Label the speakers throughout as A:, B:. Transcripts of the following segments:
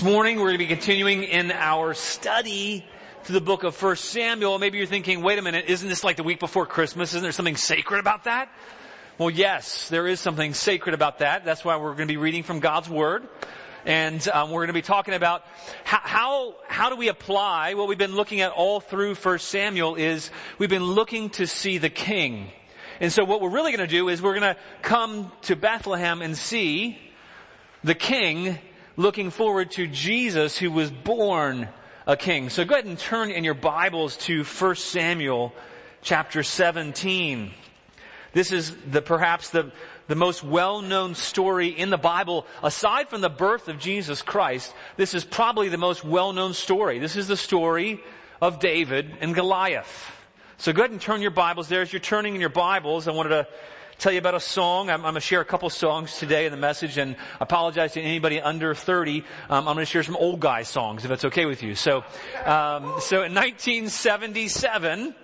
A: This morning we're going to be continuing in our study through the book of 1 Samuel. Maybe you're thinking, wait a minute, isn't this like the week before Christmas? Isn't there something sacred about that? Well, yes, there is something sacred about that. That's why we're going to be reading from God's Word. And um, we're going to be talking about how, how, how do we apply what we've been looking at all through 1 Samuel is we've been looking to see the king. And so what we're really going to do is we're going to come to Bethlehem and see the king looking forward to Jesus who was born a king. So go ahead and turn in your Bibles to 1 Samuel chapter 17. This is the, perhaps the, the most well-known story in the Bible, aside from the birth of Jesus Christ, this is probably the most well-known story. This is the story of David and Goliath. So go ahead and turn your Bibles there. As you're turning in your Bibles, I wanted to tell you about a song. I'm, I'm going to share a couple songs today in the message, and apologize to anybody under 30. Um, I'm going to share some old guy songs, if that's okay with you. So, um, so in 1977,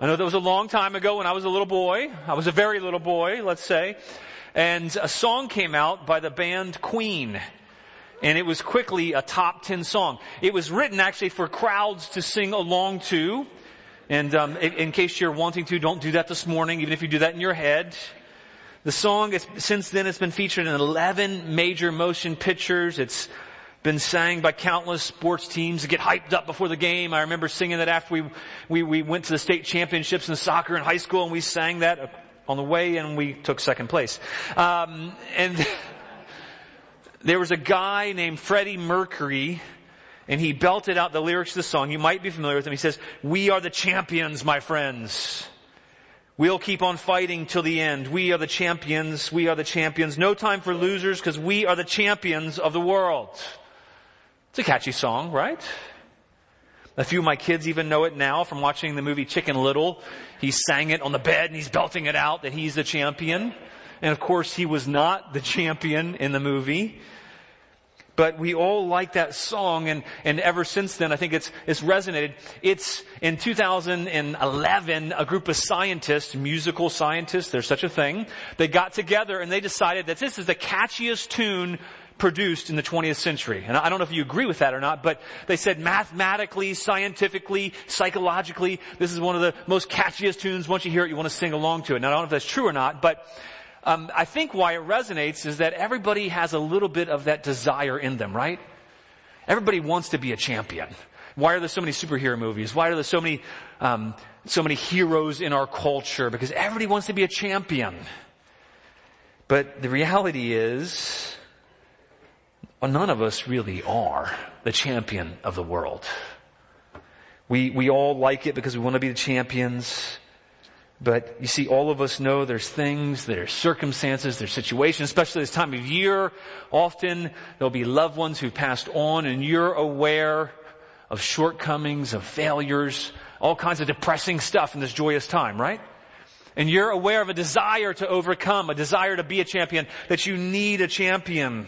A: I know that was a long time ago when I was a little boy. I was a very little boy, let's say, and a song came out by the band Queen. And it was quickly a top 10 song. It was written actually for crowds to sing along to. And um, in, in, case you're wanting to, don't do that this morning, even if you do that in your head. The song, is, since then, it's been featured in 11 major motion pictures. It's been sang by countless sports teams to get hyped up before the game. I remember singing that after we, we, we went to the state championships in soccer in high school, and we sang that on the way, and we took second place. Um, and there was a guy named Freddie Mercury and he belted out the lyrics of the song. You might be familiar with them. He says, we are the champions, my friends. We'll keep on fighting till the end. We are the champions. We are the champions. No time for losers because we are the champions of the world. It's a catchy song, right? A few of my kids even know it now from watching the movie Chicken Little. He sang it on the bed and he's belting it out that he's the champion. And of course he was not the champion in the movie. But we all like that song and, and ever since then I think it's, it's resonated. It's in 2011 a group of scientists, musical scientists, there's such a thing, they got together and they decided that this is the catchiest tune produced in the 20th century. And I don't know if you agree with that or not, but they said mathematically, scientifically, psychologically, this is one of the most catchiest tunes. Once you hear it, you want to sing along to it. Now I don't know if that's true or not, but um, I think why it resonates is that everybody has a little bit of that desire in them, right? Everybody wants to be a champion. Why are there so many superhero movies? Why are there so many, um, so many heroes in our culture? Because everybody wants to be a champion. But the reality is, well, none of us really are the champion of the world. We, we all like it because we want to be the champions. But you see, all of us know there's things, there's circumstances, there's situations, especially this time of year. Often there'll be loved ones who passed on and you're aware of shortcomings, of failures, all kinds of depressing stuff in this joyous time, right? And you're aware of a desire to overcome, a desire to be a champion, that you need a champion.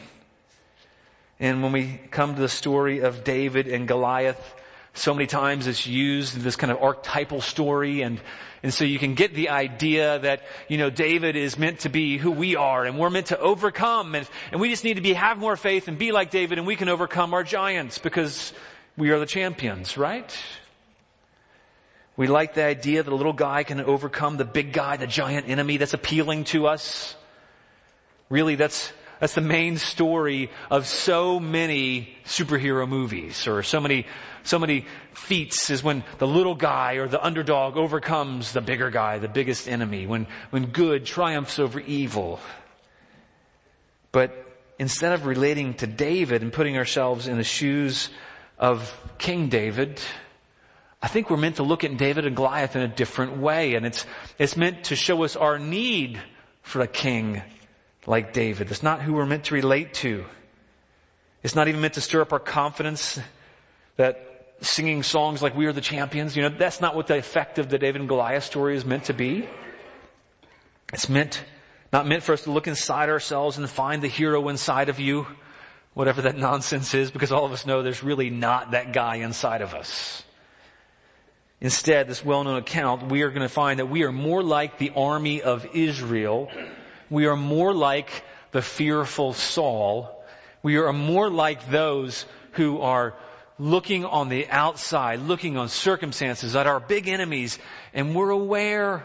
A: And when we come to the story of David and Goliath, so many times it's used in this kind of archetypal story and and so you can get the idea that, you know, David is meant to be who we are and we're meant to overcome and, and we just need to be, have more faith and be like David and we can overcome our giants because we are the champions, right? We like the idea that a little guy can overcome the big guy, the giant enemy that's appealing to us. Really, that's, that's the main story of so many superhero movies or so many so many feats is when the little guy or the underdog overcomes the bigger guy, the biggest enemy, when, when good triumphs over evil. But instead of relating to David and putting ourselves in the shoes of King David, I think we're meant to look at David and Goliath in a different way. And it's, it's meant to show us our need for a king like David. It's not who we're meant to relate to. It's not even meant to stir up our confidence that singing songs like We Are the Champions. You know, that's not what the effect of the David and Goliath story is meant to be. It's meant, not meant for us to look inside ourselves and find the hero inside of you, whatever that nonsense is, because all of us know there's really not that guy inside of us. Instead, this well-known account, we are going to find that we are more like the army of Israel. We are more like the fearful Saul We are more like those who are looking on the outside, looking on circumstances at our big enemies, and we're aware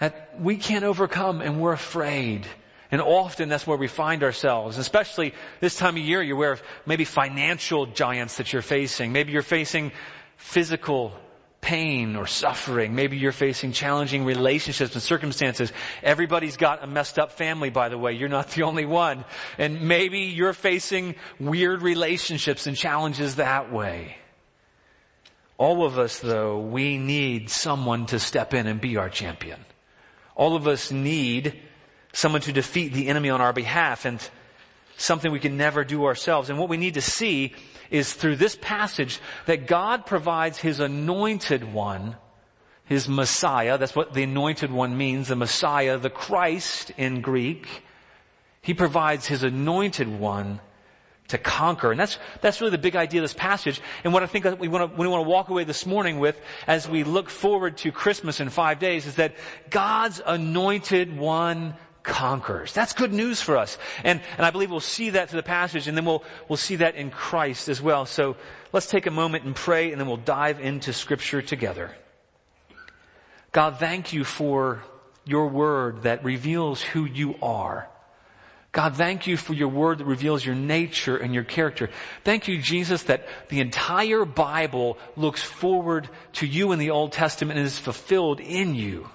A: that we can't overcome and we're afraid. And often that's where we find ourselves, especially this time of year, you're aware of maybe financial giants that you're facing. Maybe you're facing physical pain or suffering. Maybe you're facing challenging relationships and circumstances. Everybody's got a messed up family, by the way. You're not the only one. And maybe you're facing weird relationships and challenges that way. All of us, though, we need someone to step in and be our champion. All of us need someone to defeat the enemy on our behalf and something we can never do ourselves. And what we need to see is through this passage that God provides His anointed one, His Messiah, that's what the anointed one means, the Messiah, the Christ in Greek. He provides His anointed one to conquer. And that's, that's really the big idea of this passage. And what I think we want to, we want to walk away this morning with as we look forward to Christmas in five days is that God's anointed one conquers. That's good news for us. And, and I believe we'll see that through the passage and then we'll, we'll see that in Christ as well. So let's take a moment and pray and then we'll dive into scripture together. God, thank you for your word that reveals who you are. God, thank you for your word that reveals your nature and your character. Thank you, Jesus, that the entire Bible looks forward to you in the Old Testament and is fulfilled in you.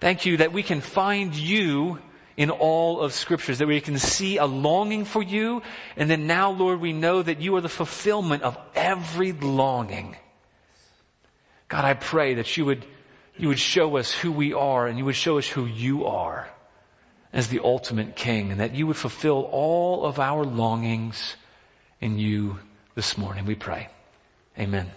A: Thank you that we can find you in all of scriptures, that we can see a longing for you. And then now, Lord, we know that you are the fulfillment of every longing. God, I pray that you would, you would show us who we are and you would show us who you are as the ultimate king and that you would fulfill all of our longings in you this morning. We pray. Amen.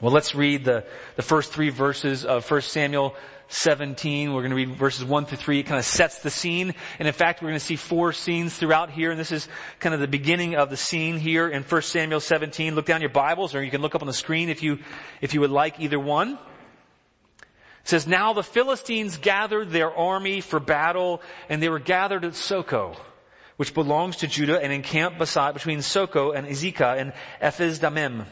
A: Well, let's read the, the first three verses of 1 Samuel 17. We're going to read verses 1 through 3. It kind of sets the scene. And in fact, we're going to see four scenes throughout here. And this is kind of the beginning of the scene here in 1 Samuel 17. Look down your Bibles or you can look up on the screen if you, if you would like either one. It says, Now the Philistines gathered their army for battle and they were gathered at Socoh which belongs to Judah and encamped beside between Socoh and Azekah and Ephes Dammim.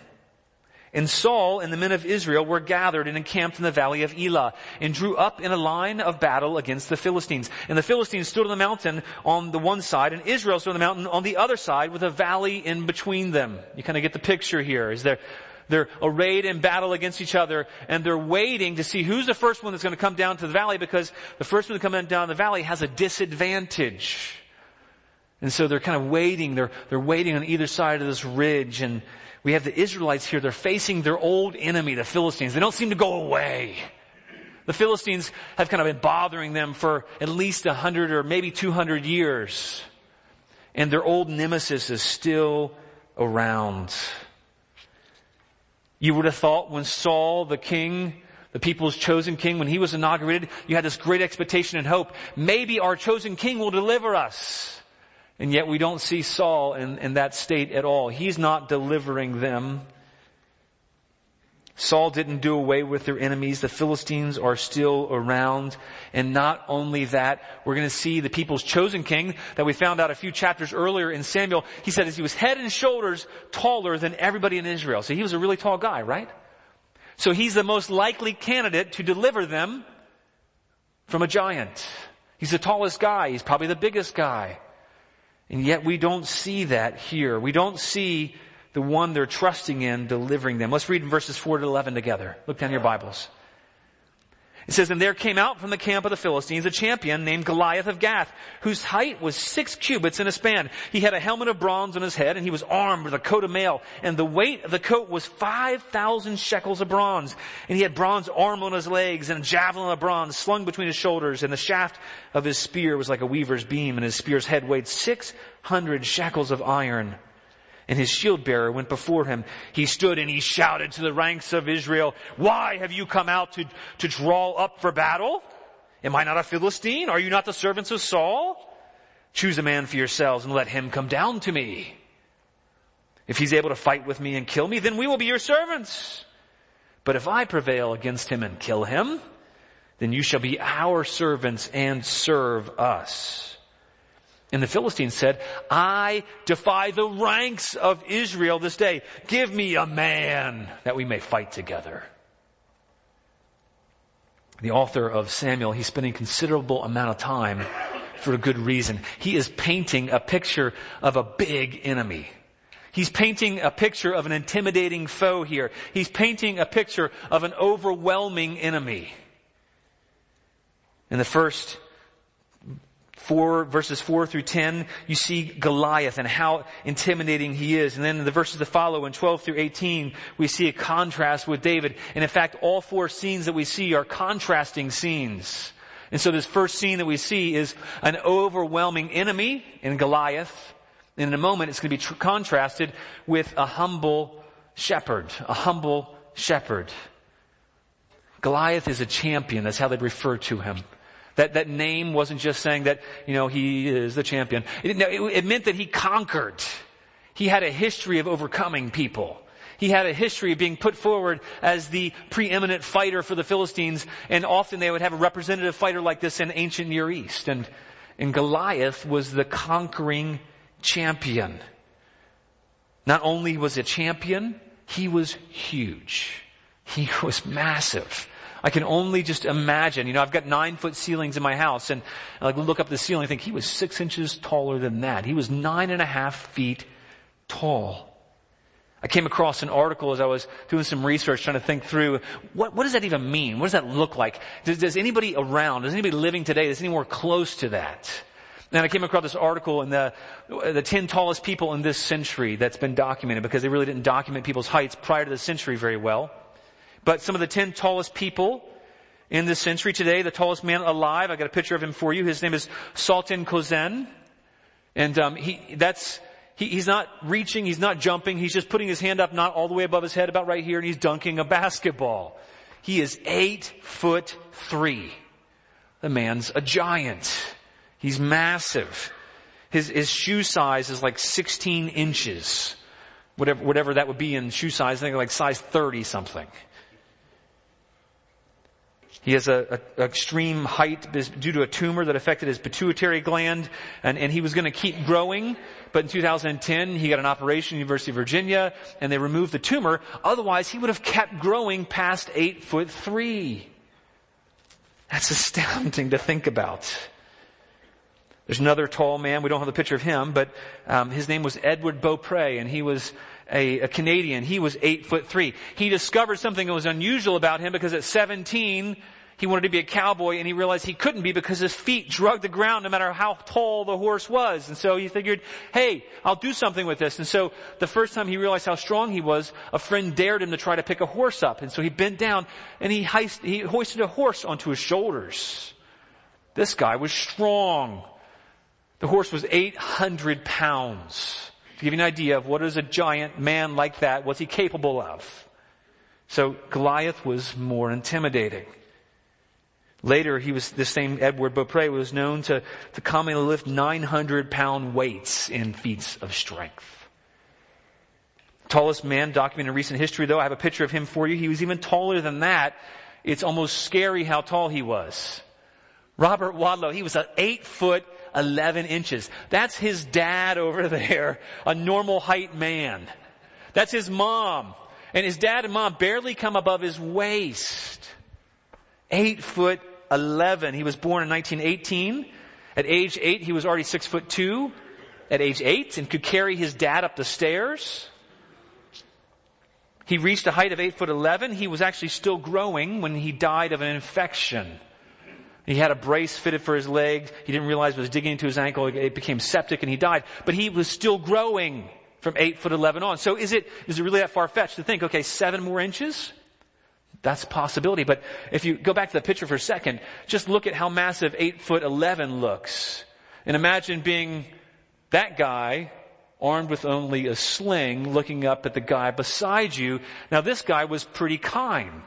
A: And Saul and the men of Israel were gathered and encamped in the valley of Elah and drew up in a line of battle against the Philistines. And the Philistines stood on the mountain on the one side and Israel stood on the mountain on the other side with a valley in between them. You kind of get the picture here. Is there, they're arrayed in battle against each other and they're waiting to see who's the first one that's going to come down to the valley because the first one to come down the valley has a disadvantage. And so they're kind of waiting, they're, they're waiting on either side of this ridge and we have the Israelites here. They're facing their old enemy, the Philistines. They don't seem to go away. The Philistines have kind of been bothering them for at least a hundred or maybe 200 years. And their old nemesis is still around. You would have thought when Saul, the king, the people's chosen king, when he was inaugurated, you had this great expectation and hope. Maybe our chosen king will deliver us. And yet we don't see Saul in, in that state at all. He's not delivering them. Saul didn't do away with their enemies. The Philistines are still around. And not only that, we're going to see the people's chosen king that we found out a few chapters earlier in Samuel. He said he was head and shoulders taller than everybody in Israel. So he was a really tall guy, right? So he's the most likely candidate to deliver them from a giant. He's the tallest guy. He's probably the biggest guy. And yet we don't see that here. We don't see the one they're trusting in delivering them. Let's read in verses 4 to 11 together. Look down your Bibles. It says, And there came out from the camp of the Philistines a champion named Goliath of Gath, whose height was six cubits in a span. He had a helmet of bronze on his head, and he was armed with a coat of mail. And the weight of the coat was 5,000 shekels of bronze. And he had bronze arm on his legs, and a javelin of bronze slung between his shoulders. And the shaft of his spear was like a weaver's beam, and his spear's head weighed 600 shekels of iron and his shield bearer went before him. He stood and he shouted to the ranks of Israel, why have you come out to, to draw up for battle? Am I not a Philistine? Are you not the servants of Saul? Choose a man for yourselves and let him come down to me. If he's able to fight with me and kill me, then we will be your servants. But if I prevail against him and kill him, then you shall be our servants and serve us. And the Philistines said, I defy the ranks of Israel this day. Give me a man that we may fight together. The author of Samuel, he's spending considerable amount of time for a good reason. He is painting a picture of a big enemy. He's painting a picture of an intimidating foe here. He's painting a picture of an overwhelming enemy. In the first 4, verses 4 through 10, you see Goliath and how intimidating he is. And then in the verses that follow in 12 through 18, we see a contrast with David. And in fact, all four scenes that we see are contrasting scenes. And so this first scene that we see is an overwhelming enemy in Goliath. And in a moment, it's going to be tr- contrasted with a humble shepherd, a humble shepherd. Goliath is a champion. That's how they refer to him. That, that name wasn't just saying that, you know, he is the champion. It, it, it meant that he conquered. He had a history of overcoming people. He had a history of being put forward as the preeminent fighter for the Philistines, and often they would have a representative fighter like this in ancient Near East. And, and Goliath was the conquering champion. Not only was a champion, he was huge. He was massive. I can only just imagine, you know, I've got nine foot ceilings in my house and I like look up the ceiling and think he was six inches taller than that. He was nine and a half feet tall. I came across an article as I was doing some research trying to think through what, what does that even mean? What does that look like? Does, does anybody around, does anybody living today, is anywhere close to that? And I came across this article in the, the 10 tallest people in this century that's been documented because they really didn't document people's heights prior to the century very well. But some of the 10 tallest people in this century today, the tallest man alive, I got a picture of him for you. His name is Sultan Kösen. And, um, he, that's, he, he's not reaching, he's not jumping, he's just putting his hand up not all the way above his head, about right here, and he's dunking a basketball. He is eight foot three. The man's a giant. He's massive. His, his shoe size is like 16 inches. Whatever, whatever that would be in shoe size, I think like size 30 something. He has a, a, extreme height due to a tumor that affected his pituitary gland, and, and he was going to keep growing. But in 2010, he got an operation at University of Virginia, and they removed the tumor. Otherwise, he would have kept growing past eight foot three. That's astounding to think about. There's another tall man. We don't have a picture of him, but um, his name was Edward Beaupre, and he was a, a, Canadian. He was eight foot three. He discovered something that was unusual about him because at 17, he wanted to be a cowboy and he realized he couldn't be because his feet drug the ground no matter how tall the horse was. And so he figured, hey, I'll do something with this. And so the first time he realized how strong he was, a friend dared him to try to pick a horse up. And so he bent down and he, heist, he hoisted a horse onto his shoulders. This guy was strong. The horse was 800 pounds. To give you an idea of what is a giant man like that, what's he capable of? So Goliath was more intimidating. Later, he was, this same Edward Beaupre was known to, to commonly lift 900 pound weights in feats of strength. Tallest man documented in recent history, though, I have a picture of him for you. He was even taller than that. It's almost scary how tall he was. Robert Wadlow, he was an eight foot, 11 inches. That's his dad over there, a normal height man. That's his mom. And his dad and mom barely come above his waist. Eight foot 11. He was born in 1918. At age eight, he was already six foot two. At age eight, and could carry his dad up the stairs. He reached a height of eight foot 11. He was actually still growing when he died of an infection. He had a brace fitted for his leg. He didn't realize it was digging into his ankle. It became septic and he died. But he was still growing from 8 foot 11 on. So is it, is it really that far fetched to think, okay, seven more inches? That's a possibility. But if you go back to the picture for a second, just look at how massive 8 foot 11 looks. And imagine being that guy armed with only a sling looking up at the guy beside you. Now this guy was pretty kind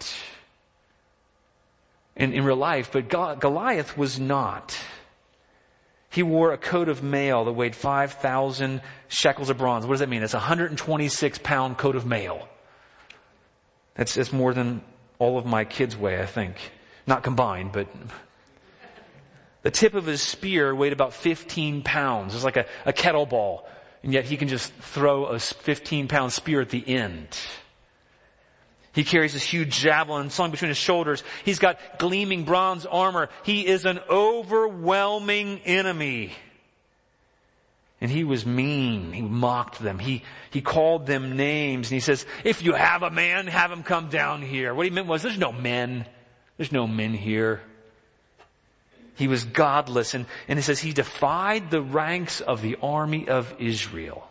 A: in, in real life, but Goliath was not. He wore a coat of mail that weighed 5,000 shekels of bronze. What does that mean? It's a 126 pound coat of mail. That's, that's more than all of my kids weigh, I think. Not combined, but The tip of his spear weighed about 15 pounds. It's like a, a kettlebell. And yet he can just throw a 15 pound spear at the end. He carries this huge javelin slung between his shoulders. He's got gleaming bronze armor. He is an overwhelming enemy. And he was mean. He mocked them. He, he called them names. And he says, if you have a man, have him come down here. What he meant was, there's no men. There's no men here. He was godless. And, and he says he defied the ranks of the army of Israel.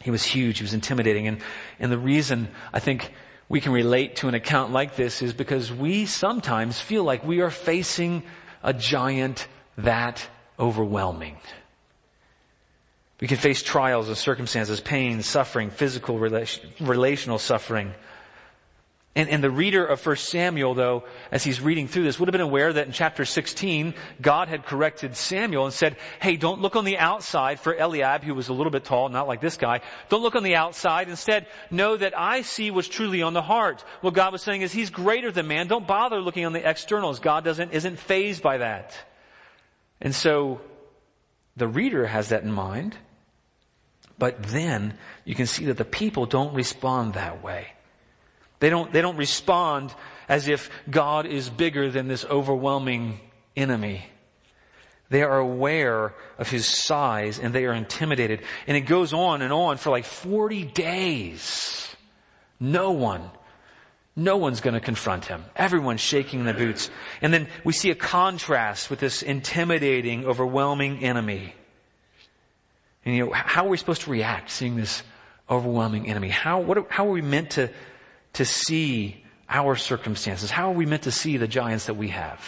A: He was huge. He was intimidating. And, and the reason I think we can relate to an account like this is because we sometimes feel like we are facing a giant that overwhelming. We can face trials and circumstances, pain, suffering, physical, relation, relational suffering. And, and the reader of 1 Samuel, though, as he's reading through this, would have been aware that in chapter 16, God had corrected Samuel and said, hey, don't look on the outside for Eliab, who was a little bit tall, not like this guy. Don't look on the outside. Instead, know that I see what's truly on the heart. What God was saying is, he's greater than man. Don't bother looking on the externals. God doesn't, isn't fazed by that. And so, the reader has that in mind. But then, you can see that the people don't respond that way. They don't, they don't respond as if God is bigger than this overwhelming enemy. They are aware of his size and they are intimidated. And it goes on and on for like 40 days. No one, no one's going to confront him. Everyone's shaking their boots. And then we see a contrast with this intimidating, overwhelming enemy. And you know, how are we supposed to react seeing this overwhelming enemy? How, what, how are we meant to to see our circumstances? How are we meant to see the giants that we have?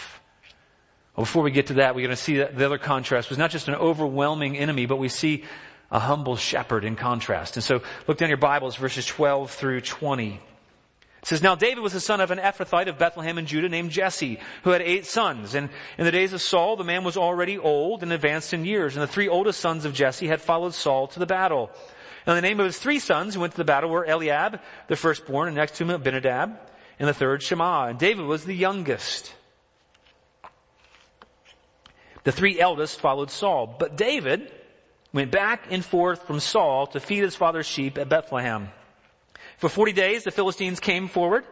A: Well, before we get to that, we're going to see that the other contrast was not just an overwhelming enemy, but we see a humble shepherd in contrast. And so look down your Bibles, verses 12 through 20. It says, Now David was the son of an Ephrathite of Bethlehem in Judah named Jesse, who had eight sons. And in the days of Saul, the man was already old and advanced in years. And the three oldest sons of Jesse had followed Saul to the battle. Now the name of his three sons who went to the battle were Eliab, the firstborn, and next to him Abinadab, and the third Shema. And David was the youngest. The three eldest followed Saul, but David went back and forth from Saul to feed his father's sheep at Bethlehem. For forty days the Philistines came forward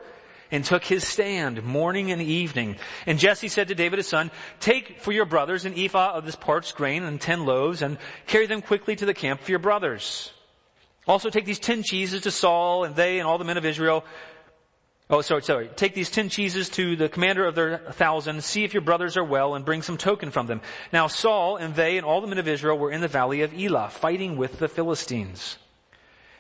A: and took his stand morning and evening. And Jesse said to David his son, take for your brothers an ephah of this parched grain and ten loaves and carry them quickly to the camp for your brothers. Also take these ten cheeses to Saul and they and all the men of Israel. Oh, sorry, sorry. Take these ten cheeses to the commander of their thousand, see if your brothers are well, and bring some token from them. Now Saul and they and all the men of Israel were in the valley of Elah, fighting with the Philistines.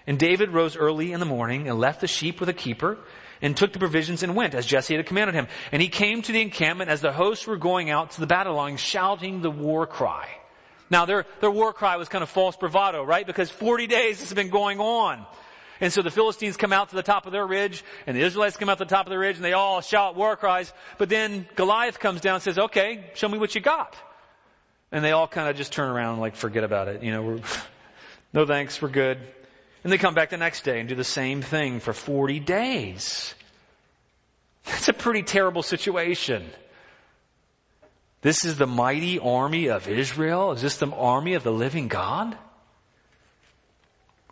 A: And David rose early in the morning and left the sheep with a keeper, and took the provisions and went, as Jesse had commanded him. And he came to the encampment as the hosts were going out to the battle line, shouting the war cry. Now their, their war cry was kind of false bravado, right? Because 40 days this has been going on. And so the Philistines come out to the top of their ridge, and the Israelites come out to the top of the ridge, and they all shout war cries. But then Goliath comes down and says, okay, show me what you got. And they all kind of just turn around and like, forget about it. You know, no thanks, we're good. And they come back the next day and do the same thing for 40 days. That's a pretty terrible situation. This is the mighty army of Israel? Is this the army of the living God?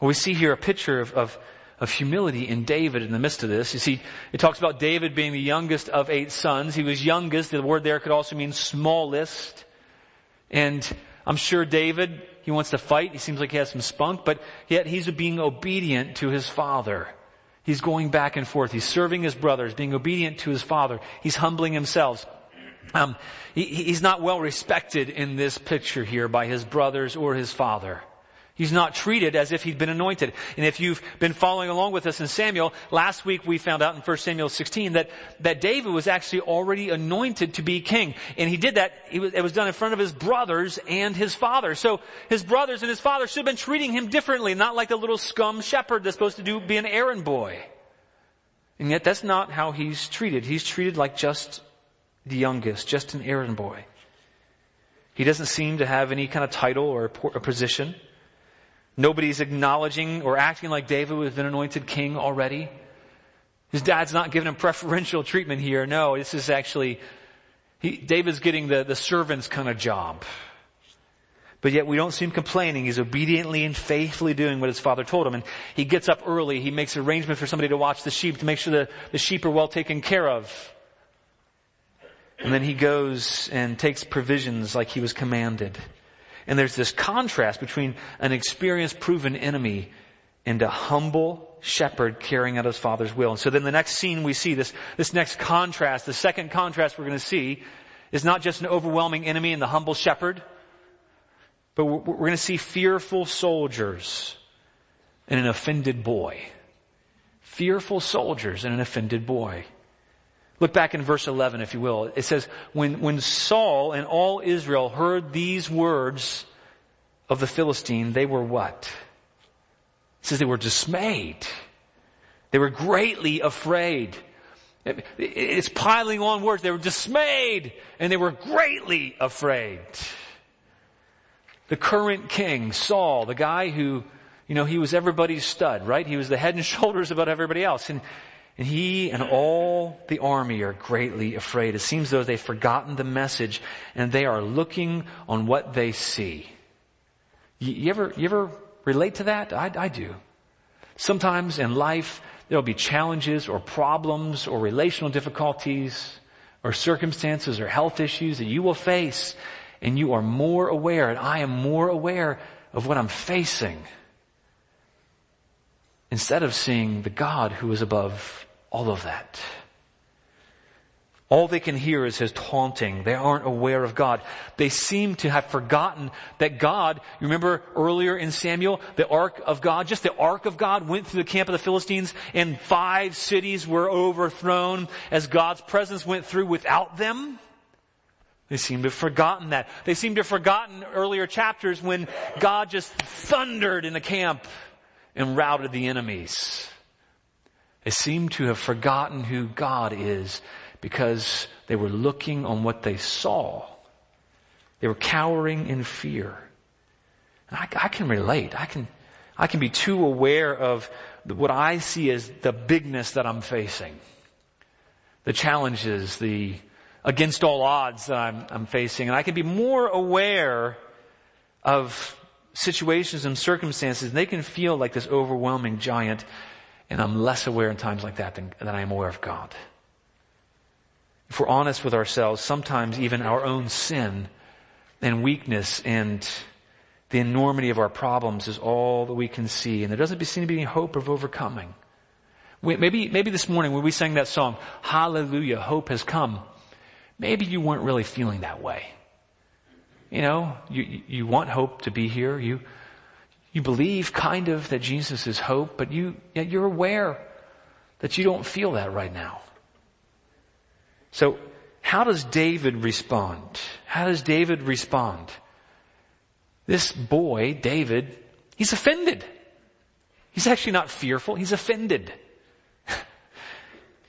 A: Well, we see here a picture of, of, of, humility in David in the midst of this. You see, it talks about David being the youngest of eight sons. He was youngest. The word there could also mean smallest. And I'm sure David, he wants to fight. He seems like he has some spunk, but yet he's being obedient to his father. He's going back and forth. He's serving his brothers, being obedient to his father. He's humbling himself. Um, he, he's not well respected in this picture here by his brothers or his father. He's not treated as if he'd been anointed. And if you've been following along with us in Samuel, last week we found out in 1 Samuel 16 that, that David was actually already anointed to be king. And he did that, was, it was done in front of his brothers and his father. So his brothers and his father should have been treating him differently, not like a little scum shepherd that's supposed to do, be an errand boy. And yet that's not how he's treated. He's treated like just the youngest, just an errand boy. He doesn't seem to have any kind of title or position. Nobody's acknowledging or acting like David was been anointed king already. His dad's not giving him preferential treatment here. No, this is actually He, David's getting the, the servant's kind of job. But yet we don't see him complaining. He's obediently and faithfully doing what his father told him. And he gets up early. He makes arrangements for somebody to watch the sheep to make sure the, the sheep are well taken care of. And then he goes and takes provisions like he was commanded. And there's this contrast between an experienced, proven enemy and a humble shepherd carrying out his father's will. And so then the next scene we see, this, this next contrast, the second contrast we're going to see, is not just an overwhelming enemy and the humble shepherd, but we're, we're going to see fearful soldiers and an offended boy. Fearful soldiers and an offended boy. Look back in verse 11, if you will. It says, when, when Saul and all Israel heard these words of the Philistine, they were what? It says they were dismayed. They were greatly afraid. It's piling on words. They were dismayed and they were greatly afraid the current king, Saul, the guy who, you know, he was everybody's stud, right? He was the head and shoulders about everybody else. And, and he and all the army are greatly afraid. It seems though they've forgotten the message and they are looking on what they see. You, you ever, you ever relate to that? I, I do. Sometimes in life, there'll be challenges or problems or relational difficulties or circumstances or health issues that you will face and you are more aware, and I am more aware of what I'm facing. Instead of seeing the God who is above all of that. All they can hear is his taunting. They aren't aware of God. They seem to have forgotten that God, you remember earlier in Samuel, the ark of God, just the ark of God went through the camp of the Philistines and five cities were overthrown as God's presence went through without them. They seem to have forgotten that. They seem to have forgotten earlier chapters when God just thundered in the camp and routed the enemies. They seem to have forgotten who God is because they were looking on what they saw. They were cowering in fear. And I, I can relate. I can, I can be too aware of what I see as the bigness that I'm facing. The challenges, the against all odds that I'm, I'm facing. And I can be more aware of situations and circumstances. They can feel like this overwhelming giant. And I'm less aware in times like that than, than I am aware of God. If we're honest with ourselves, sometimes even our own sin and weakness and the enormity of our problems is all that we can see. And there doesn't seem to be any hope of overcoming. Maybe, maybe this morning when we sang that song, Hallelujah, hope has come maybe you weren't really feeling that way. You know, you, you want hope to be here. You, you believe kind of that Jesus is hope, but you, you're aware that you don't feel that right now. So, how does David respond? How does David respond? This boy, David, he's offended. He's actually not fearful, he's offended.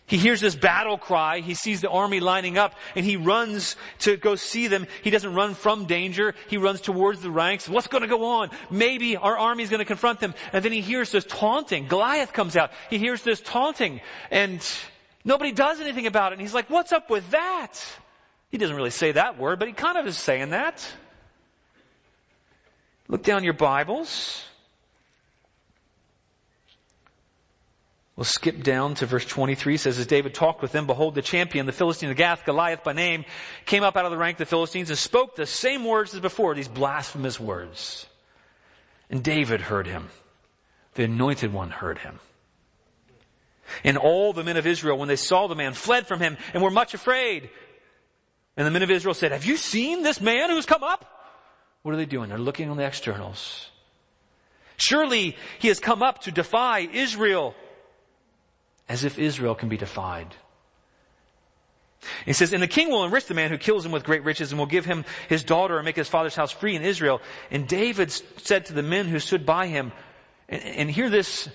A: He hears this battle cry. He sees the army lining up and he runs to go see them. He doesn't run from danger. He runs towards the ranks. What's going to go on? Maybe our army is going to confront them. And then he hears this taunting. Goliath comes out. He hears this taunting and nobody does anything about it. And he's like, what's up with that? He doesn't really say that word, but he kind of is saying that. Look down your Bibles. We'll skip down to verse 23. It says, as David talked with them, behold, the champion, the Philistine of Gath, Goliath by name, came up out of the rank of the Philistines and spoke the same words as before, these blasphemous words. And David heard him. The anointed one heard him. And all the men of Israel, when they saw the man, fled from him and were much afraid. And the men of Israel said, have you seen this man who's come up? What are they doing? They're looking on the externals. Surely he has come up to defy Israel as if Israel can be defied. He says, and the king will enrich the man who kills him with great riches and will give him his daughter and make his father's house free in Israel. And David said to the men who stood by him, and, and hear this,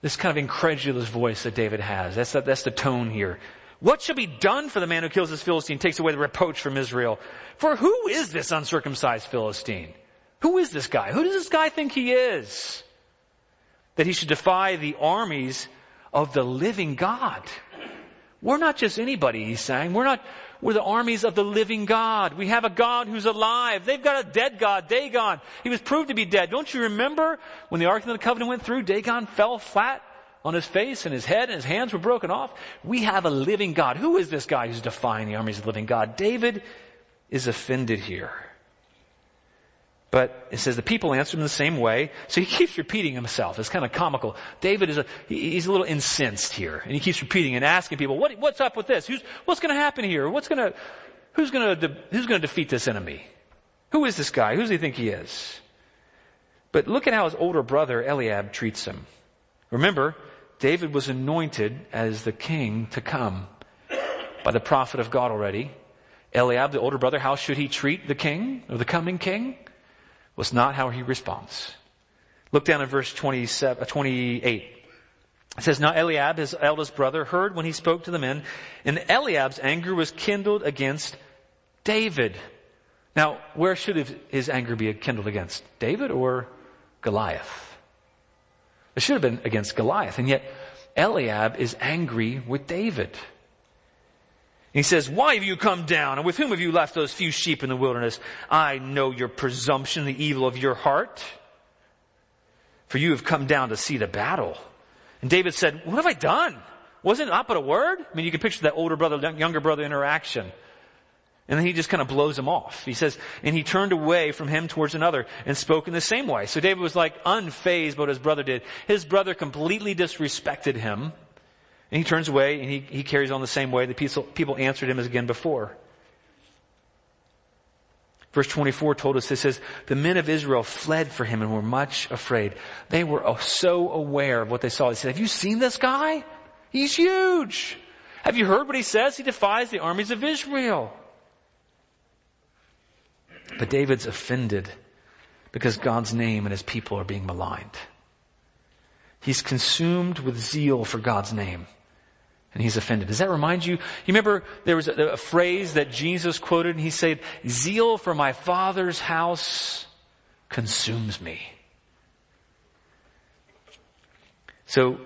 A: this kind of incredulous voice that David has. That's the, that's the tone here. What shall be done for the man who kills this Philistine, takes away the reproach from Israel? For who is this uncircumcised Philistine? Who is this guy? Who does this guy think he is? That he should defy the armies of the living God. We're not just anybody, he's saying. We're not, We're the armies of the living God. We have a God who's alive. They've got a dead God, Dagon. He was proved to be dead. Don't you remember when the Ark of the Covenant went through, Dagon fell flat on his face and his head and his hands were broken off? We have a living God. Who is this guy who's defying the armies of the living God? David is offended here. But it says the people answered him the same way. So he keeps repeating himself. It's kind of comical. David is a, he's a little incensed here. And he keeps repeating and asking people, what, what's up with this? Who's, what's going to happen here? What's going to, who's going to, who's going to defeat this enemy? Who is this guy? Who does he think he is? But look at how his older brother Eliab treats him. Remember, David was anointed as the king to come by the prophet of God already. Eliab, the older brother, how should he treat the king or the coming king? Was not how he responds. Look down at verse 27, uh, 28. It says, Now Eliab, his eldest brother, heard when he spoke to the men, and Eliab's anger was kindled against David. Now, where should his anger be kindled against? David or Goliath? It should have been against Goliath, and yet Eliab is angry with David. He says, why have you come down? And with whom have you left those few sheep in the wilderness? I know your presumption, the evil of your heart. For you have come down to see the battle. And David said, what have I done? Wasn't up but a word? I mean, you can picture that older brother, younger brother interaction. And then he just kind of blows him off. He says, and he turned away from him towards another and spoke in the same way. So David was like unfazed by what his brother did. His brother completely disrespected him. And he turns away and he, he carries on the same way. The people, people answered him as again before. Verse 24 told us, it says, the men of Israel fled for him and were much afraid. They were so aware of what they saw. They said, have you seen this guy? He's huge. Have you heard what he says? He defies the armies of Israel. But David's offended because God's name and his people are being maligned. He's consumed with zeal for God's name and he's offended. Does that remind you? You remember there was a, a, phrase that Jesus quoted and he said, zeal for my father's house consumes me. So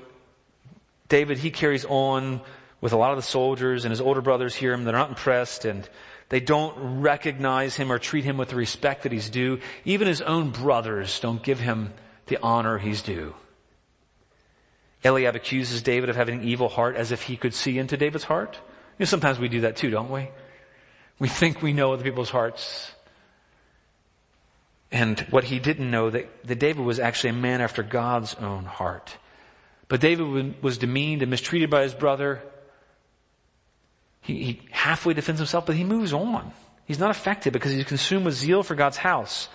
A: David, he carries on with a lot of the soldiers and his older brothers hear him. They're not impressed and they don't recognize him or treat him with the respect that he's due. Even his own brothers don't give him the honor he's due. Eliab accuses David of having an evil heart as if he could see into David's heart. You know, sometimes we do that too, don't we? We think we know other people's hearts. And what he didn't know that, that David was actually a man after God's own heart. But David was demeaned and mistreated by his brother. He, he halfway defends himself, but he moves on. He's not affected because he's consumed with zeal for God's house,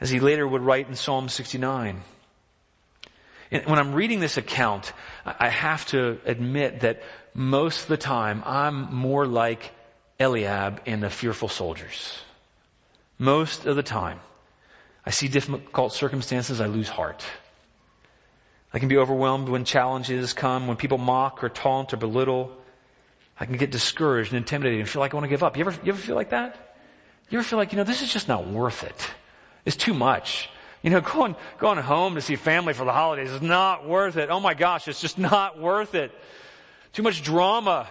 A: as he later would write in Psalm 69. When I'm reading this account, I have to admit that most of the time I'm more like Eliab and the fearful soldiers. Most of the time. I see difficult circumstances, I lose heart. I can be overwhelmed when challenges come, when people mock or taunt or belittle. I can get discouraged and intimidated and feel like I want to give up. You ever, you ever feel like that? You ever feel like, you know, this is just not worth it. It's too much. You know, going, going home to see family for the holidays is not worth it. Oh my gosh, it's just not worth it. Too much drama.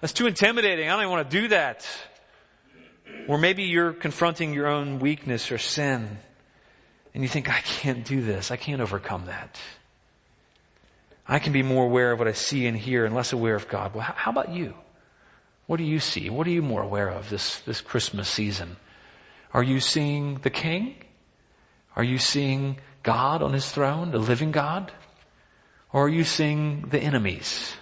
A: That's too intimidating. I don't even want to do that. Or maybe you're confronting your own weakness or sin and you think, I can't do this. I can't overcome that. I can be more aware of what I see and hear and less aware of God. Well, how about you? What do you see? What are you more aware of this, this Christmas season? Are you seeing the King? Are you seeing God on his throne, the living God? Or are you seeing the enemies?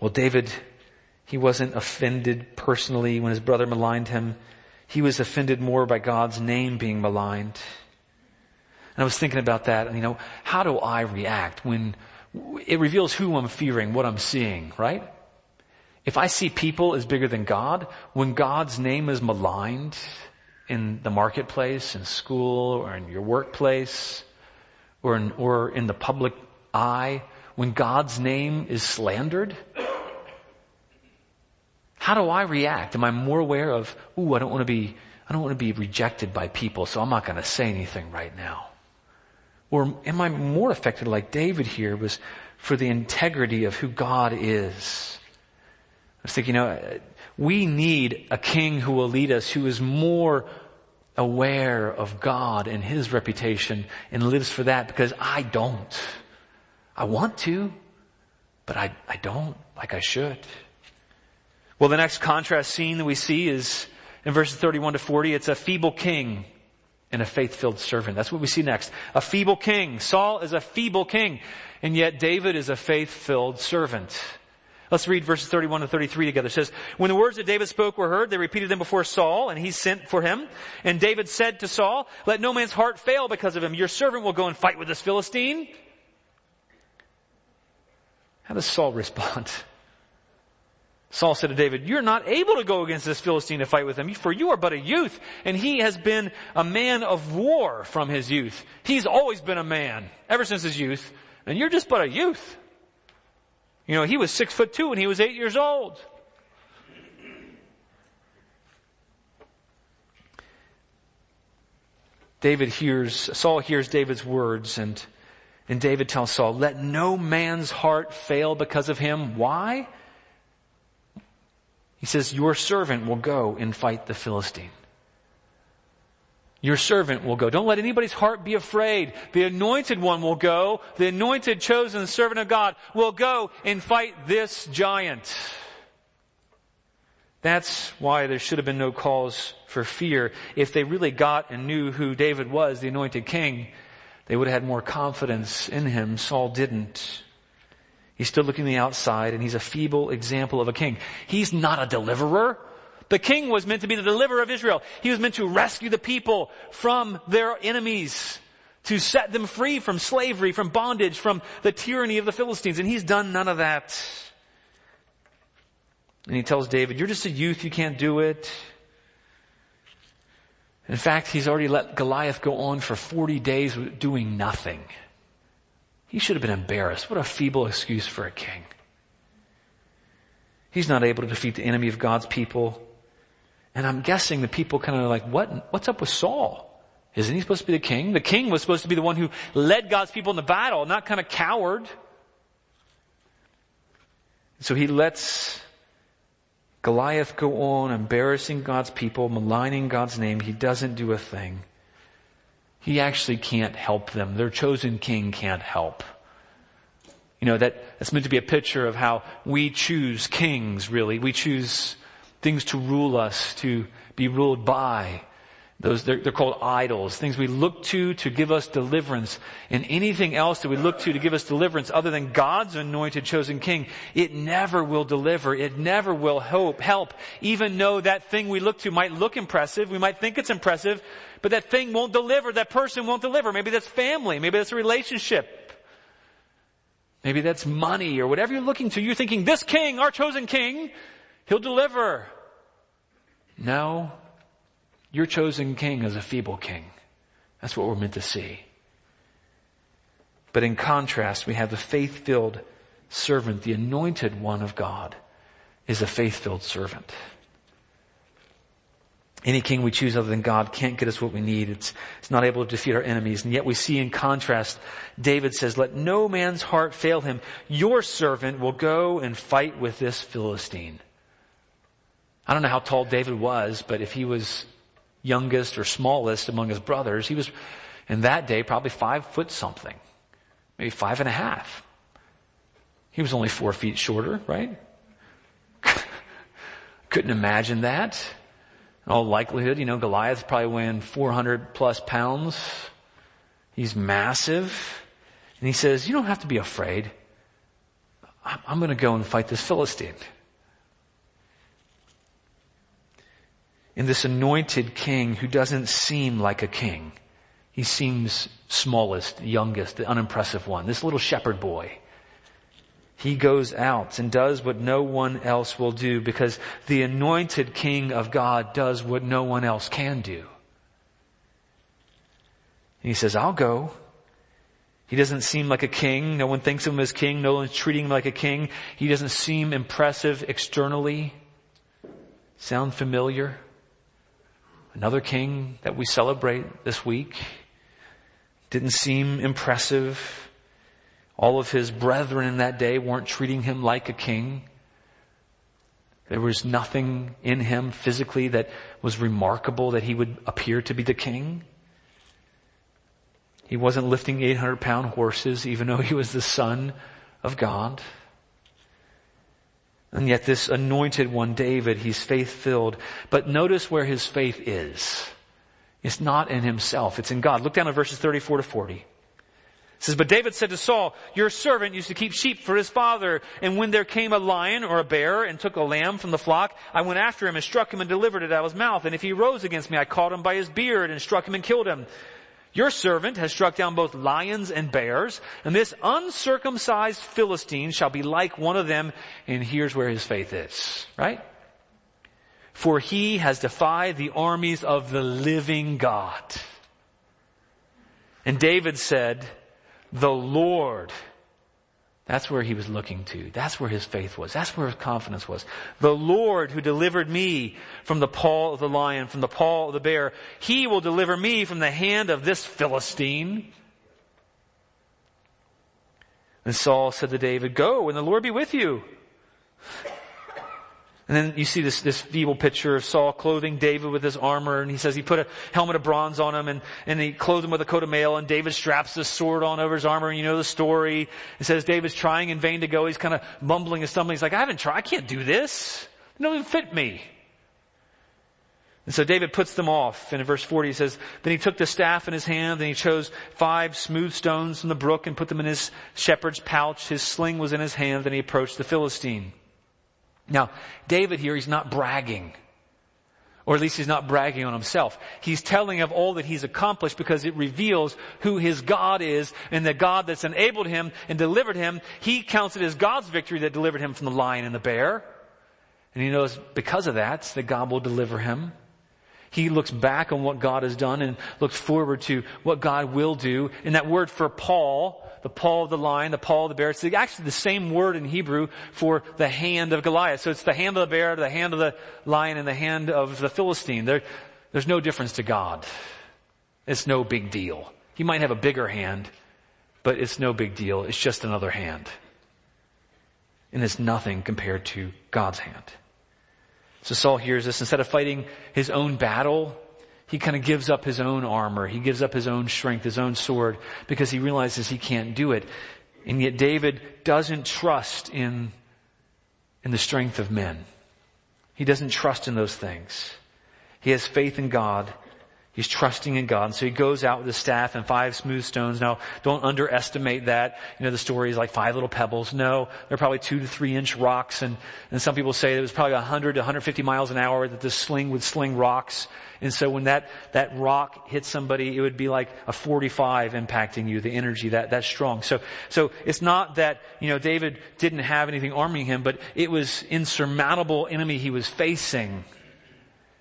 A: Well, David, he wasn't offended personally when his brother maligned him. He was offended more by God's name being maligned. And I was thinking about that, and you know, how do I react when it reveals who I'm fearing, what I'm seeing, right? If I see people as bigger than God, when God's name is maligned, in the marketplace, in school, or in your workplace, or in, or in the public eye, when God's name is slandered? How do I react? Am I more aware of, ooh, I don't want to be, I don't want to be rejected by people, so I'm not going to say anything right now? Or am I more affected like David here was for the integrity of who God is? I was thinking, you know, we need a king who will lead us who is more aware of God and his reputation and lives for that because I don't. I want to, but I, I don't like I should. Well, the next contrast scene that we see is in verses 31 to 40. It's a feeble king and a faith-filled servant. That's what we see next. A feeble king. Saul is a feeble king, and yet David is a faith-filled servant. Let's read verses 31 to 33 together. It says, When the words that David spoke were heard, they repeated them before Saul, and he sent for him. And David said to Saul, Let no man's heart fail because of him. Your servant will go and fight with this Philistine. How does Saul respond? Saul said to David, You're not able to go against this Philistine to fight with him, for you are but a youth, and he has been a man of war from his youth. He's always been a man, ever since his youth, and you're just but a youth. You know, he was six foot two when he was eight years old. David hears, Saul hears David's words and, and David tells Saul, let no man's heart fail because of him. Why? He says, Your servant will go and fight the Philistine. Your servant will go. Don't let anybody's heart be afraid. The anointed one will go. The anointed, chosen servant of God will go and fight this giant. That's why there should have been no cause for fear. If they really got and knew who David was, the anointed king, they would have had more confidence in him. Saul didn't. He's still looking the outside and he's a feeble example of a king. He's not a deliverer. The king was meant to be the deliverer of Israel. He was meant to rescue the people from their enemies, to set them free from slavery, from bondage, from the tyranny of the Philistines. And he's done none of that. And he tells David, you're just a youth, you can't do it. In fact, he's already let Goliath go on for 40 days doing nothing. He should have been embarrassed. What a feeble excuse for a king. He's not able to defeat the enemy of God's people. And I'm guessing the people kind of like, what, what's up with Saul? Isn't he supposed to be the king? The king was supposed to be the one who led God's people in the battle, not kind of coward. So he lets Goliath go on embarrassing God's people, maligning God's name. He doesn't do a thing. He actually can't help them. Their chosen king can't help. You know, that, that's meant to be a picture of how we choose kings, really. We choose things to rule us, to be ruled by. Those, they're, they're, called idols, things we look to to give us deliverance. And anything else that we look to to give us deliverance other than God's anointed chosen king, it never will deliver. It never will hope, help. Even though that thing we look to might look impressive, we might think it's impressive, but that thing won't deliver. That person won't deliver. Maybe that's family. Maybe that's a relationship. Maybe that's money or whatever you're looking to. You're thinking, this king, our chosen king, he'll deliver. No. Your chosen king is a feeble king. That's what we're meant to see. But in contrast, we have the faith-filled servant, the anointed one of God is a faith-filled servant. Any king we choose other than God can't get us what we need. It's, it's not able to defeat our enemies. And yet we see in contrast, David says, let no man's heart fail him. Your servant will go and fight with this Philistine. I don't know how tall David was, but if he was youngest or smallest among his brothers, he was in that day probably five foot something. Maybe five and a half. He was only four feet shorter, right? Couldn't imagine that. In all likelihood, you know, Goliath probably weighing 400 plus pounds. He's massive. And he says, you don't have to be afraid. I'm going to go and fight this Philistine. In this anointed king who doesn't seem like a king. He seems smallest, youngest, the unimpressive one. This little shepherd boy. He goes out and does what no one else will do because the anointed king of God does what no one else can do. And he says, I'll go. He doesn't seem like a king. No one thinks of him as king. No one's treating him like a king. He doesn't seem impressive externally. Sound familiar? Another king that we celebrate this week didn't seem impressive all of his brethren in that day weren't treating him like a king. There was nothing in him physically that was remarkable that he would appear to be the king. He wasn't lifting 800 pound horses even though he was the son of God. And yet this anointed one, David, he's faith filled. But notice where his faith is. It's not in himself. It's in God. Look down at verses 34 to 40. It says, But David said to Saul, Your servant used to keep sheep for his father, and when there came a lion or a bear and took a lamb from the flock, I went after him and struck him and delivered it out of his mouth. And if he rose against me, I caught him by his beard and struck him and killed him. Your servant has struck down both lions and bears, and this uncircumcised Philistine shall be like one of them, and here's where his faith is, right? For he has defied the armies of the living God. And David said, the Lord that's where he was looking to. That's where his faith was. That's where his confidence was. The Lord who delivered me from the paw of the lion, from the paw of the bear, he will deliver me from the hand of this Philistine. And Saul said to David, go and the Lord be with you. And then you see this, this feeble picture of Saul clothing David with his armor, and he says he put a helmet of bronze on him, and, and he clothed him with a coat of mail, and David straps this sword on over his armor, and you know the story. It says David's trying in vain to go, he's kind of mumbling and stumbling, he's like, I haven't tried, I can't do this. It don't even fit me. And so David puts them off, and in verse 40 he says, Then he took the staff in his hand, and he chose five smooth stones from the brook and put them in his shepherd's pouch. His sling was in his hand, and he approached the Philistine. Now, David here, he's not bragging. Or at least he's not bragging on himself. He's telling of all that he's accomplished because it reveals who his God is and the God that's enabled him and delivered him. He counts it as God's victory that delivered him from the lion and the bear. And he knows because of that, that God will deliver him. He looks back on what God has done and looks forward to what God will do. And that word for paw the paw of the lion, the paw of the bear. It's actually the same word in Hebrew for the hand of Goliath. So it's the hand of the bear, the hand of the lion, and the hand of the Philistine. There, there's no difference to God. It's no big deal. He might have a bigger hand, but it's no big deal. It's just another hand. And it's nothing compared to God's hand. So Saul hears this. Instead of fighting his own battle, he kind of gives up his own armor. He gives up his own strength, his own sword, because he realizes he can't do it. And yet David doesn't trust in, in the strength of men. He doesn't trust in those things. He has faith in God He's trusting in God. And so he goes out with his staff and five smooth stones. Now, don't underestimate that. You know, the story is like five little pebbles. No, they're probably two to three inch rocks. And, and some people say it was probably 100 to 150 miles an hour that this sling would sling rocks. And so when that, that rock hits somebody, it would be like a 45 impacting you, the energy that, that strong. So, so it's not that, you know, David didn't have anything arming him, but it was insurmountable enemy he was facing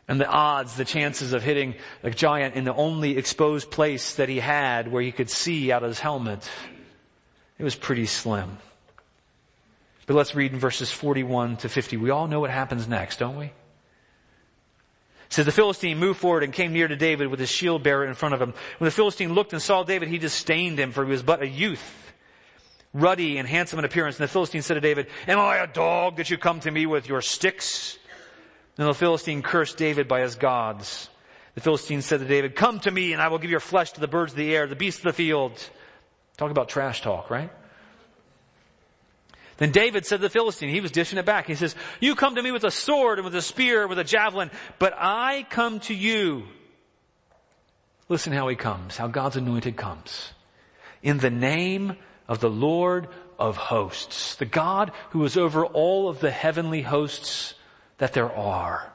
A: and the odds, the chances of hitting a giant in the only exposed place that he had where he could see out of his helmet, it was pretty slim. But let's read in verses 41 to 50. We all know what happens next, don't we? It says the Philistine moved forward and came near to David with his shield bearer in front of him. When the Philistine looked and saw David, he disdained him for he was but a youth, ruddy and handsome in appearance. And the Philistine said to David, Am I a dog that you come to me with your sticks? Then the Philistine cursed David by his gods. The Philistine said to David, come to me and I will give your flesh to the birds of the air, the beasts of the field. Talk about trash talk, right? Then David said to the Philistine, he was dishing it back. He says, you come to me with a sword and with a spear, and with a javelin, but I come to you. Listen how he comes, how God's anointed comes. In the name of the Lord of hosts, the God who is over all of the heavenly hosts that there are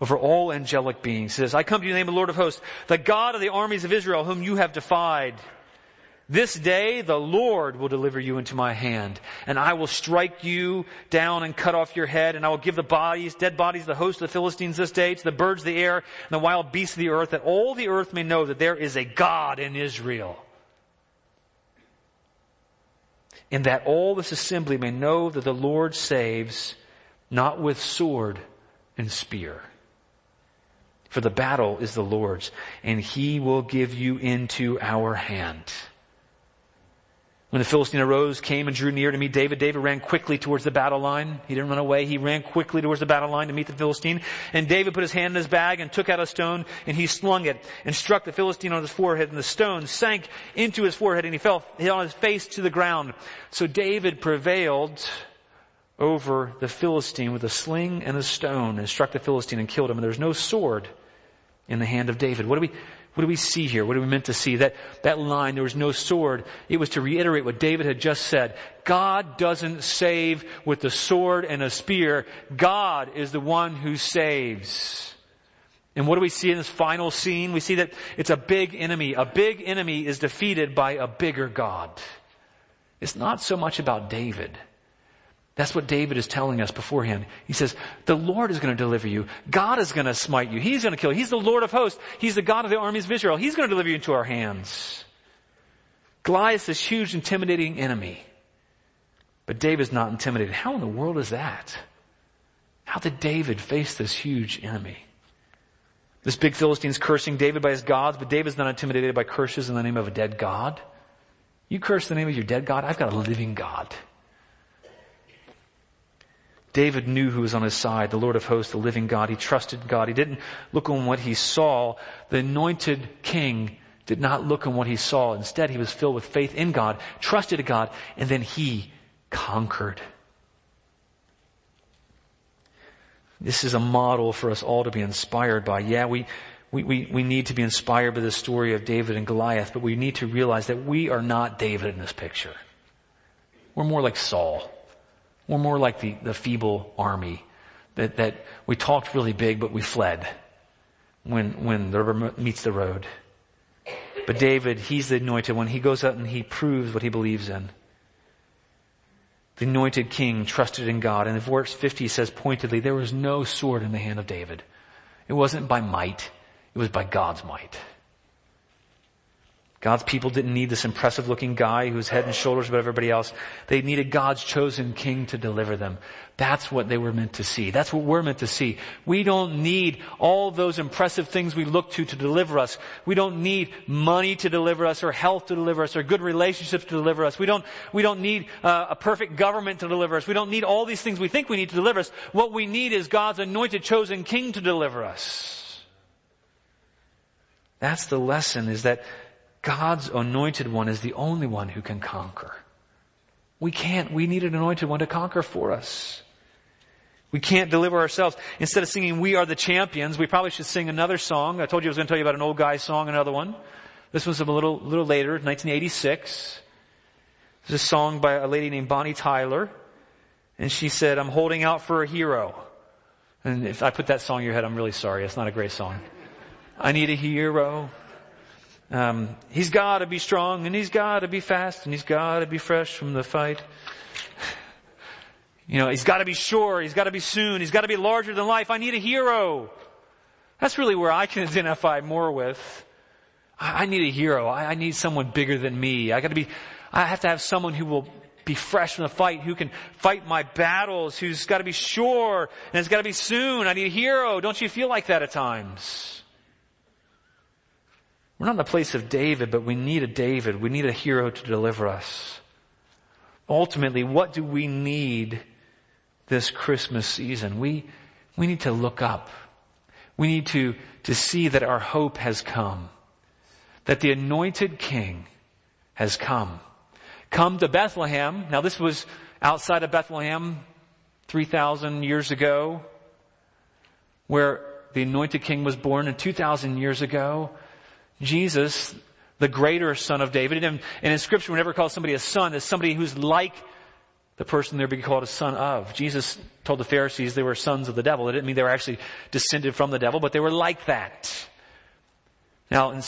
A: over all angelic beings. He says, I come to you in the name of the Lord of hosts, the God of the armies of Israel, whom you have defied. This day the Lord will deliver you into my hand, and I will strike you down and cut off your head, and I will give the bodies, dead bodies, the host of the Philistines this day to the birds of the air and the wild beasts of the earth, that all the earth may know that there is a God in Israel. And that all this assembly may know that the Lord saves not with sword and spear. For the battle is the Lord's, and he will give you into our hand. When the Philistine arose, came and drew near to meet David, David ran quickly towards the battle line. He didn't run away. He ran quickly towards the battle line to meet the Philistine. And David put his hand in his bag and took out a stone and he slung it and struck the Philistine on his forehead and the stone sank into his forehead and he fell on his face to the ground. So David prevailed over the Philistine with a sling and a stone and struck the Philistine and killed him. And there was no sword in the hand of David. What do we, what do we see here? What are we meant to see? That, that line, there was no sword. It was to reiterate what David had just said. God doesn't save with the sword and a spear. God is the one who saves. And what do we see in this final scene? We see that it's a big enemy. A big enemy is defeated by a bigger God. It's not so much about David. That's what David is telling us beforehand. He says, the Lord is going to deliver you. God is going to smite you. He's going to kill you. He's the Lord of hosts. He's the God of the armies of Israel. He's going to deliver you into our hands. Goliath is this huge, intimidating enemy. But David's not intimidated. How in the world is that? How did David face this huge enemy? This big Philistine's cursing David by his gods, but David's not intimidated by curses in the name of a dead God. You curse the name of your dead God? I've got a living God. David knew who was on his side, the Lord of hosts, the living God. He trusted God. He didn't look on what he saw. The anointed king did not look on what he saw. Instead, he was filled with faith in God, trusted God, and then he conquered. This is a model for us all to be inspired by. Yeah, we, we, we, we need to be inspired by the story of David and Goliath, but we need to realize that we are not David in this picture. We're more like Saul. We're more like the, the feeble army that, that we talked really big, but we fled when, when the river meets the road. But David, he's the anointed one. He goes out and he proves what he believes in. The anointed king trusted in God. And in verse 50 says pointedly, there was no sword in the hand of David. It wasn't by might. It was by God's might. God's people didn't need this impressive looking guy who's head and shoulders above everybody else. They needed God's chosen king to deliver them. That's what they were meant to see. That's what we're meant to see. We don't need all those impressive things we look to to deliver us. We don't need money to deliver us or health to deliver us or good relationships to deliver us. We don't, we don't need uh, a perfect government to deliver us. We don't need all these things we think we need to deliver us. What we need is God's anointed chosen king to deliver us. That's the lesson is that God's anointed one is the only one who can conquer. We can't. We need an anointed one to conquer for us. We can't deliver ourselves. Instead of singing We Are the Champions, we probably should sing another song. I told you I was going to tell you about an old guy song, another one. This was a little, little later, 1986. This is a song by a lady named Bonnie Tyler. And she said, I'm holding out for a hero. And if I put that song in your head, I'm really sorry. It's not a great song. I need a hero. Um, he's got to be strong and he's got to be fast and he's got to be fresh from the fight. You know, he's got to be sure. He's got to be soon. He's got to be larger than life. I need a hero. That's really where I can identify more with. I, I need a hero. I, I need someone bigger than me. I got to be. I have to have someone who will be fresh from the fight, who can fight my battles, who's got to be sure and it's got to be soon. I need a hero. Don't you feel like that at times? We're not in the place of David, but we need a David. We need a hero to deliver us. Ultimately, what do we need this Christmas season? We, we need to look up. We need to, to see that our hope has come. That the anointed king has come. Come to Bethlehem. Now this was outside of Bethlehem 3,000 years ago, where the anointed king was born and 2,000 years ago. Jesus, the greater son of David. And, in scripture, whenever call somebody a son, it's somebody who's like the person they're being called a son of. Jesus told the Pharisees they were sons of the devil. It didn't mean they were actually descended from the devil, but they were like that. Now,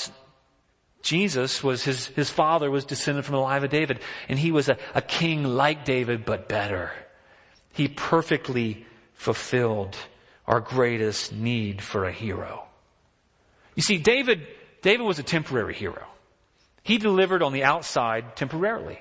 A: Jesus was his, his father was descended from the line of David, and he was a, a king like David, but better. He perfectly fulfilled our greatest need for a hero. You see, David David was a temporary hero. He delivered on the outside temporarily.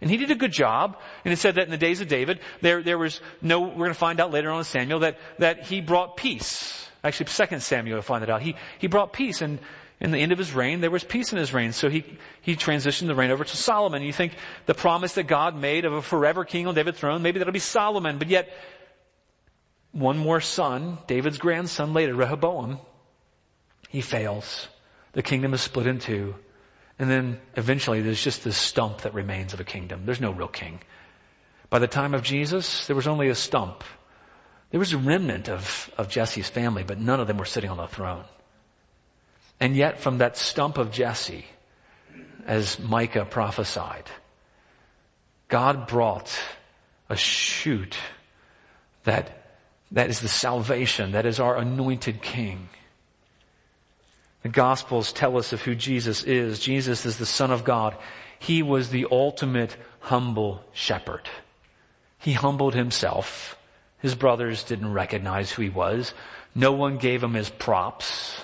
A: And he did a good job. And it said that in the days of David, there, there was no, we're going to find out later on in Samuel that, that he brought peace. Actually, second Samuel will find that out. He, he brought peace and, in the end of his reign, there was peace in his reign. So he, he transitioned the reign over to Solomon. You think the promise that God made of a forever king on David's throne, maybe that'll be Solomon. But yet, one more son, David's grandson later, Rehoboam, he fails. The kingdom is split in two. And then eventually there's just this stump that remains of a kingdom. There's no real king. By the time of Jesus, there was only a stump. There was a remnant of, of Jesse's family, but none of them were sitting on the throne. And yet from that stump of Jesse, as Micah prophesied, God brought a shoot that, that is the salvation, that is our anointed king. The Gospels tell us of who Jesus is. Jesus is the Son of God. He was the ultimate humble shepherd. He humbled himself. His brothers didn't recognize who he was. No one gave him his props.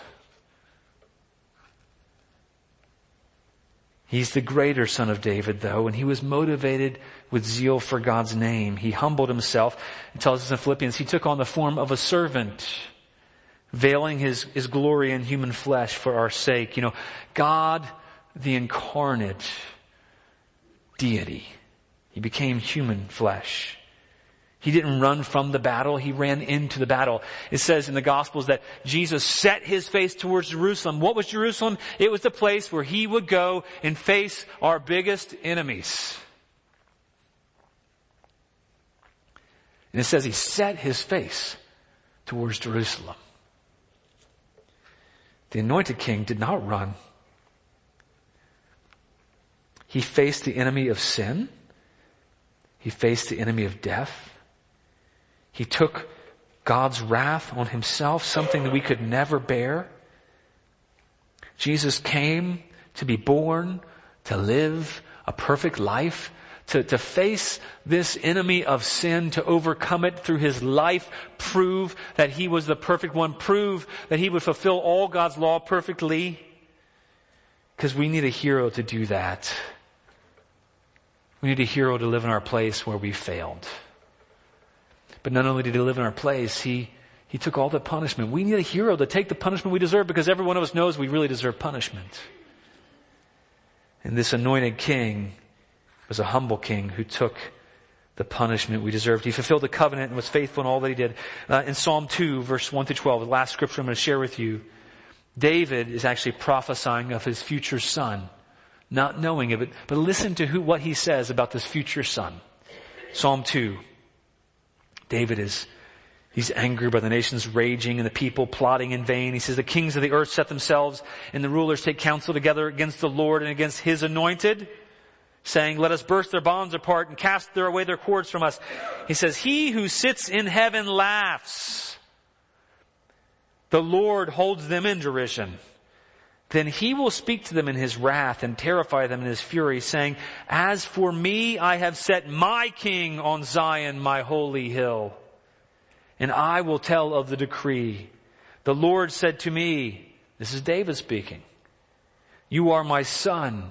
A: He's the greater son of David though, and he was motivated with zeal for God's name. He humbled himself. It tells us in Philippians, he took on the form of a servant, veiling his, his glory in human flesh for our sake. You know, God, the incarnate deity. He became human flesh. He didn't run from the battle, he ran into the battle. It says in the Gospels that Jesus set his face towards Jerusalem. What was Jerusalem? It was the place where he would go and face our biggest enemies. And it says he set his face towards Jerusalem. The anointed king did not run. He faced the enemy of sin. He faced the enemy of death. He took God's wrath on himself, something that we could never bear. Jesus came to be born, to live a perfect life, to, to face this enemy of sin, to overcome it through his life, prove that he was the perfect one, prove that he would fulfill all God's law perfectly. Because we need a hero to do that. We need a hero to live in our place where we failed. But not only did he live in our place, he, he took all the punishment. We need a hero to take the punishment we deserve because every one of us knows we really deserve punishment. And this anointed king was a humble king who took the punishment we deserved. He fulfilled the covenant and was faithful in all that he did. Uh, in Psalm 2, verse 1 to 12, the last scripture I'm going to share with you, David is actually prophesying of his future son, not knowing of it, but, but listen to who, what he says about this future son. Psalm 2, David is, he's angry by the nations raging and the people plotting in vain. He says, the kings of the earth set themselves and the rulers take counsel together against the Lord and against his anointed, saying, let us burst their bonds apart and cast their, away their cords from us. He says, he who sits in heaven laughs. The Lord holds them in derision then he will speak to them in his wrath and terrify them in his fury, saying, As for me, I have set my king on Zion, my holy hill, and I will tell of the decree. The Lord said to me, this is David speaking, You are my son.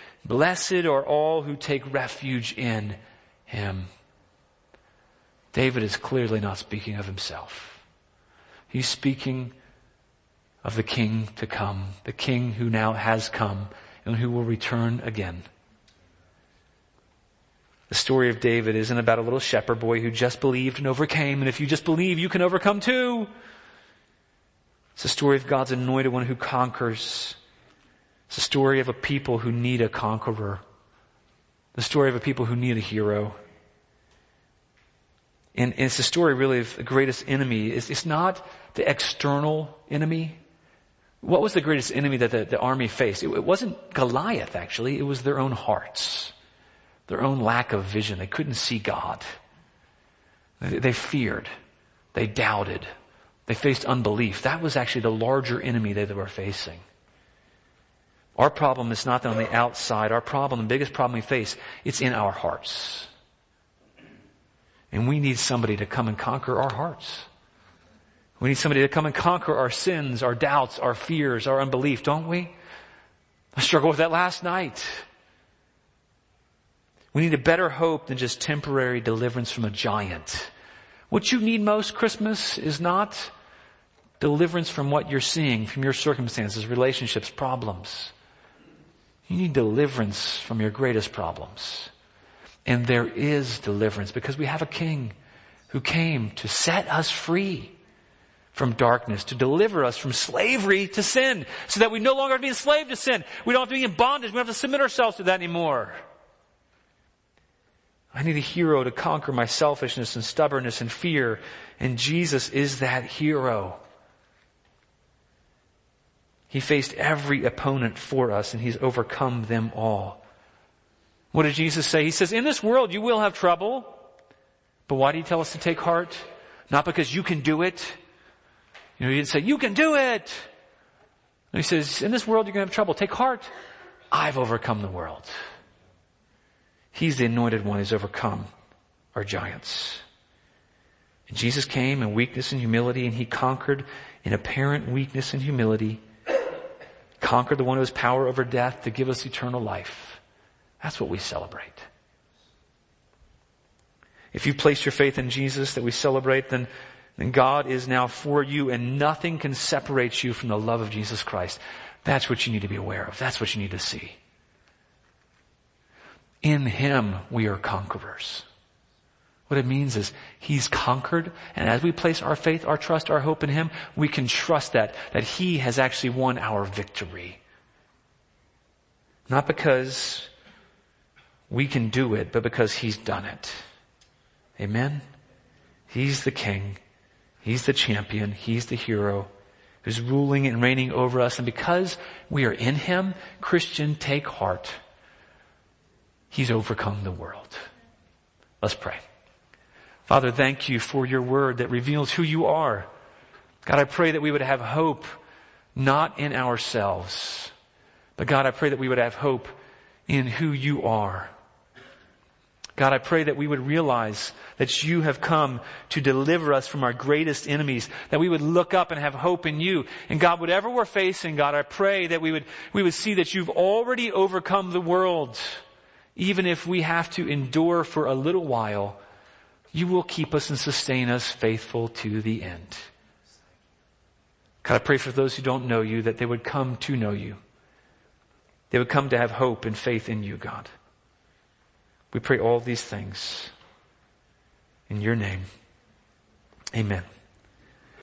A: Blessed are all who take refuge in him. David is clearly not speaking of himself. He's speaking of the king to come, the king who now has come and who will return again. The story of David isn't about a little shepherd boy who just believed and overcame, and if you just believe, you can overcome too. It's a story of God's anointed one who conquers. It's a story of a people who need a conqueror. The story of a people who need a hero. And, and it's the story really of the greatest enemy. It's, it's, not the external enemy. What was the greatest enemy that the, the army faced? It, it wasn't Goliath, actually. It was their own hearts. Their own lack of vision. They couldn't see God. They, they feared. They doubted. They faced unbelief. That was actually the larger enemy that they were facing. Our problem is not on the outside. Our problem, the biggest problem we face, it's in our hearts. And we need somebody to come and conquer our hearts. We need somebody to come and conquer our sins, our doubts, our fears, our unbelief, don't we? I struggled with that last night. We need a better hope than just temporary deliverance from a giant. What you need most Christmas is not deliverance from what you're seeing, from your circumstances, relationships, problems. You need deliverance from your greatest problems. And there is deliverance because we have a king who came to set us free from darkness, to deliver us from slavery to sin, so that we no longer have to be enslaved to sin. We don't have to be in bondage. We don't have to submit ourselves to that anymore. I need a hero to conquer my selfishness and stubbornness and fear, and Jesus is that hero. He faced every opponent for us, and he's overcome them all. What did Jesus say? He says, in this world you will have trouble. But why did he tell us to take heart? Not because you can do it. You know, he didn't say, you can do it. And he says, in this world you're going to have trouble. Take heart. I've overcome the world. He's the anointed one who's overcome our giants. And Jesus came in weakness and humility and he conquered in apparent weakness and humility, conquered the one who has power over death to give us eternal life. That's what we celebrate. If you place your faith in Jesus that we celebrate, then, then God is now for you and nothing can separate you from the love of Jesus Christ. That's what you need to be aware of. That's what you need to see. In Him we are conquerors. What it means is He's conquered, and as we place our faith, our trust, our hope in Him, we can trust that, that He has actually won our victory. Not because we can do it, but because He's done it. Amen? He's the King. He's the champion. He's the hero who's ruling and reigning over us. And because we are in Him, Christian, take heart. He's overcome the world. Let's pray. Father, thank you for your word that reveals who you are. God, I pray that we would have hope not in ourselves, but God, I pray that we would have hope in who you are. God, I pray that we would realize that you have come to deliver us from our greatest enemies, that we would look up and have hope in you. And God, whatever we're facing, God, I pray that we would, we would see that you've already overcome the world. Even if we have to endure for a little while, you will keep us and sustain us faithful to the end. God, I pray for those who don't know you that they would come to know you. They would come to have hope and faith in you, God. We pray all these things in your name. Amen.